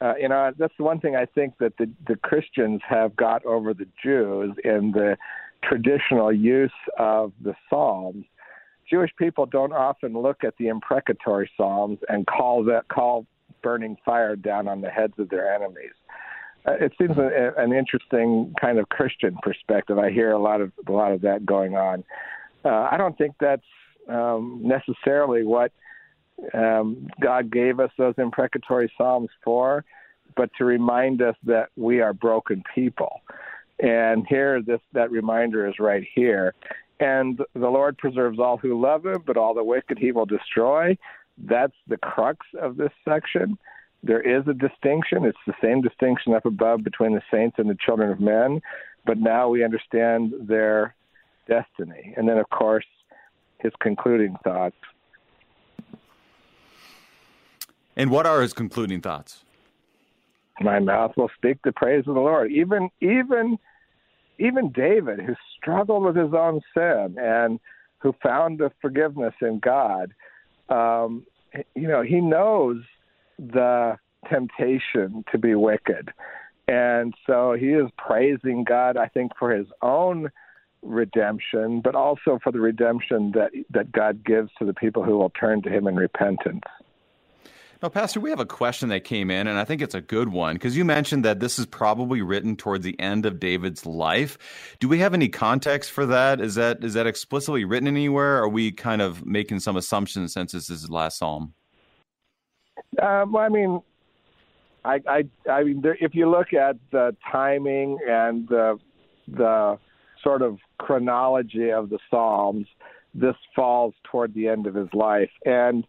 Uh, you know, that's the one thing I think that the, the Christians have got over the Jews in the traditional use of the Psalms. Jewish people don't often look at the imprecatory Psalms and call that call burning fire down on the heads of their enemies. Uh, it seems a, an interesting kind of Christian perspective. I hear a lot of a lot of that going on. Uh, I don't think that's um, necessarily what um, God gave us those imprecatory psalms for, but to remind us that we are broken people. And here, this that reminder is right here. And the Lord preserves all who love Him, but all the wicked He will destroy. That's the crux of this section there is a distinction. It's the same distinction up above between the saints and the children of men, but now we understand their destiny. And then, of course, his concluding thoughts. And what are his concluding thoughts? My mouth will speak the praise of the Lord. Even even even David, who struggled with his own sin and who found the forgiveness in God, um, you know, he knows the temptation to be wicked. And so he is praising God, I think, for his own redemption, but also for the redemption that, that God gives to the people who will turn to him in repentance. Now, Pastor, we have a question that came in, and I think it's a good one because you mentioned that this is probably written towards the end of David's life. Do we have any context for that? Is that is that explicitly written anywhere? Are we kind of making some assumptions since this is his last psalm? Um, well, I mean, I, I, I mean, there, if you look at the timing and the the sort of chronology of the Psalms, this falls toward the end of his life, and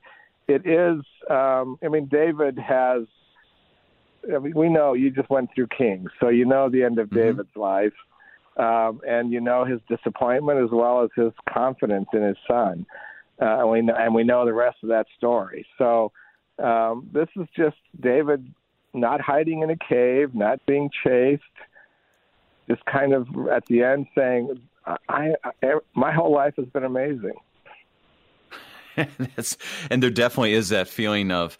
it is. Um, I mean, David has. I mean, we know you just went through Kings, so you know the end of mm-hmm. David's life, um, and you know his disappointment as well as his confidence in his son, uh, and we know, and we know the rest of that story. So um, this is just David not hiding in a cave, not being chased, just kind of at the end saying, I, I my whole life has been amazing. and there definitely is that feeling of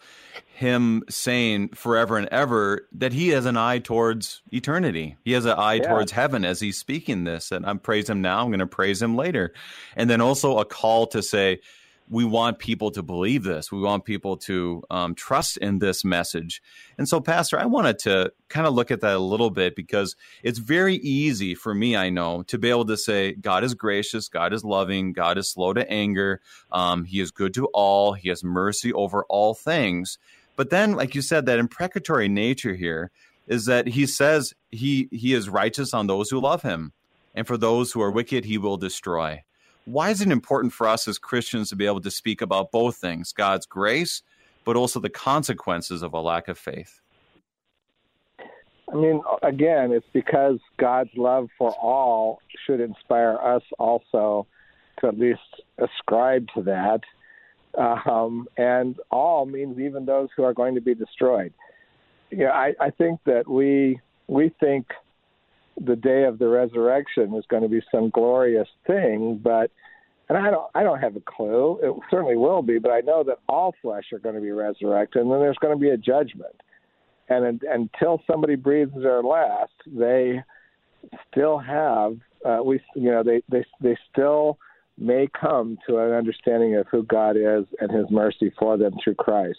him saying forever and ever that he has an eye towards eternity. He has an eye yeah. towards heaven as he's speaking this. And I'm praise him now. I'm going to praise him later. And then also a call to say, we want people to believe this. We want people to um, trust in this message. And so, Pastor, I wanted to kind of look at that a little bit because it's very easy for me, I know, to be able to say, God is gracious, God is loving, God is slow to anger, um, He is good to all, He has mercy over all things. But then, like you said, that imprecatory nature here is that He says He He is righteous on those who love Him, and for those who are wicked, He will destroy why is it important for us as Christians to be able to speak about both things, God's grace, but also the consequences of a lack of faith? I mean, again, it's because God's love for all should inspire us also to at least ascribe to that. Um, and all means even those who are going to be destroyed. Know, I, I think that we we think the day of the resurrection is going to be some glorious thing, but and I don't I don't have a clue. It certainly will be, but I know that all flesh are going to be resurrected, and then there's going to be a judgment. And, until somebody breathes their last, they still have uh, we you know they they they still may come to an understanding of who God is and His mercy for them through Christ.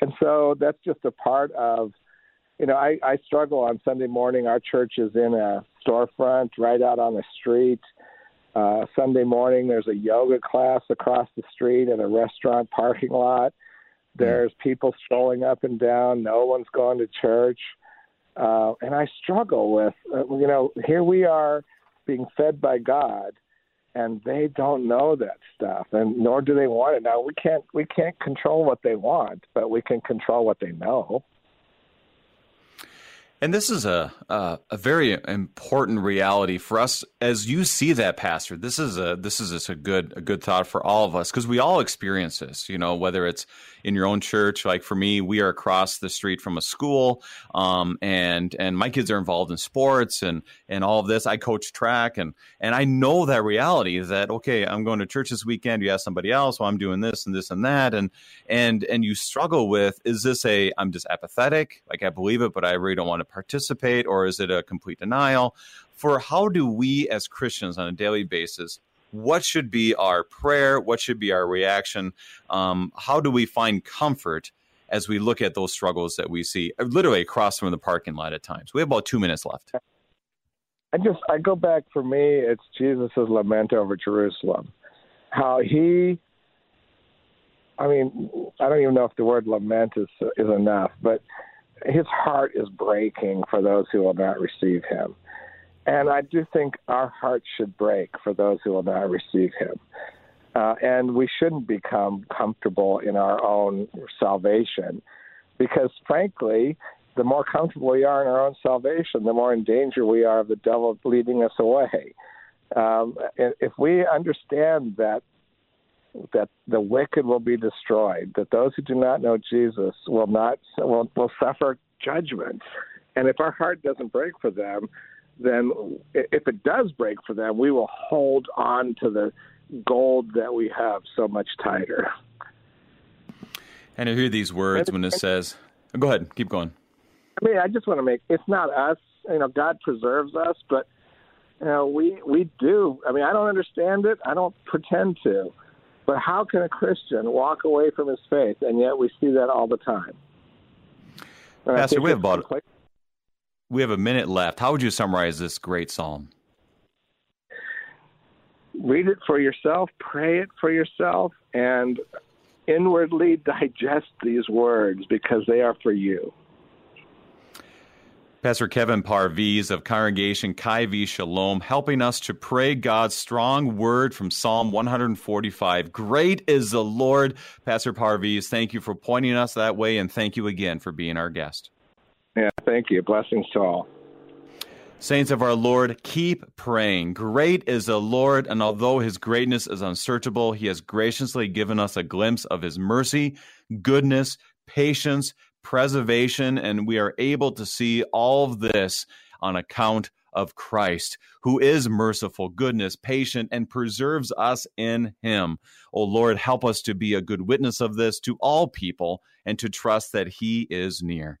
And so that's just a part of you know, I, I struggle on Sunday morning. Our church is in a storefront right out on the street. Uh, Sunday morning, there's a yoga class across the street at a restaurant parking lot. There's people strolling up and down. No one's going to church. Uh, and I struggle with, uh, you know, here we are being fed by God, and they don't know that stuff, and nor do they want it. Now we can't we can't control what they want, but we can control what they know. And this is a, a, a very important reality for us as you see that, Pastor. This is a this is a good a good thought for all of us because we all experience this. You know, whether it's in your own church, like for me, we are across the street from a school, um, and and my kids are involved in sports and and all of this. I coach track, and and I know that reality that okay, I'm going to church this weekend. You ask somebody else, well, I'm doing this and this and that, and and and you struggle with is this a I'm just apathetic, like I believe it, but I really don't want to participate, or is it a complete denial? For how do we as Christians on a daily basis what should be our prayer? What should be our reaction? Um, how do we find comfort as we look at those struggles that we see uh, literally across from the parking lot at times? We have about two minutes left. I just I go back for me. It's Jesus' lament over Jerusalem, how he. I mean, I don't even know if the word lament is is enough, but his heart is breaking for those who will not receive him. And I do think our hearts should break for those who will not receive him. Uh, and we shouldn't become comfortable in our own salvation because, frankly, the more comfortable we are in our own salvation, the more in danger we are of the devil leading us away. Um, if we understand that that the wicked will be destroyed, that those who do not know Jesus will not will, will suffer judgment, and if our heart doesn't break for them, then if it does break for them, we will hold on to the gold that we have so much tighter. And I hear these words when it says, go ahead, keep going. I mean, I just want to make it's not us. You know, God preserves us, but you know, we we do. I mean, I don't understand it. I don't pretend to. But how can a Christian walk away from his faith, and yet we see that all the time? And Pastor, we have about we have a minute left. How would you summarize this great psalm? Read it for yourself, pray it for yourself, and inwardly digest these words because they are for you. Pastor Kevin Parviz of Congregation Chai v'Shalom, helping us to pray God's strong word from Psalm 145. Great is the Lord. Pastor Parviz, thank you for pointing us that way, and thank you again for being our guest. Thank you. Blessings to all. Saints of our Lord, keep praying. Great is the Lord, and although his greatness is unsearchable, he has graciously given us a glimpse of his mercy, goodness, patience, preservation, and we are able to see all of this on account of Christ, who is merciful, goodness, patient, and preserves us in him. O Lord, help us to be a good witness of this to all people and to trust that he is near.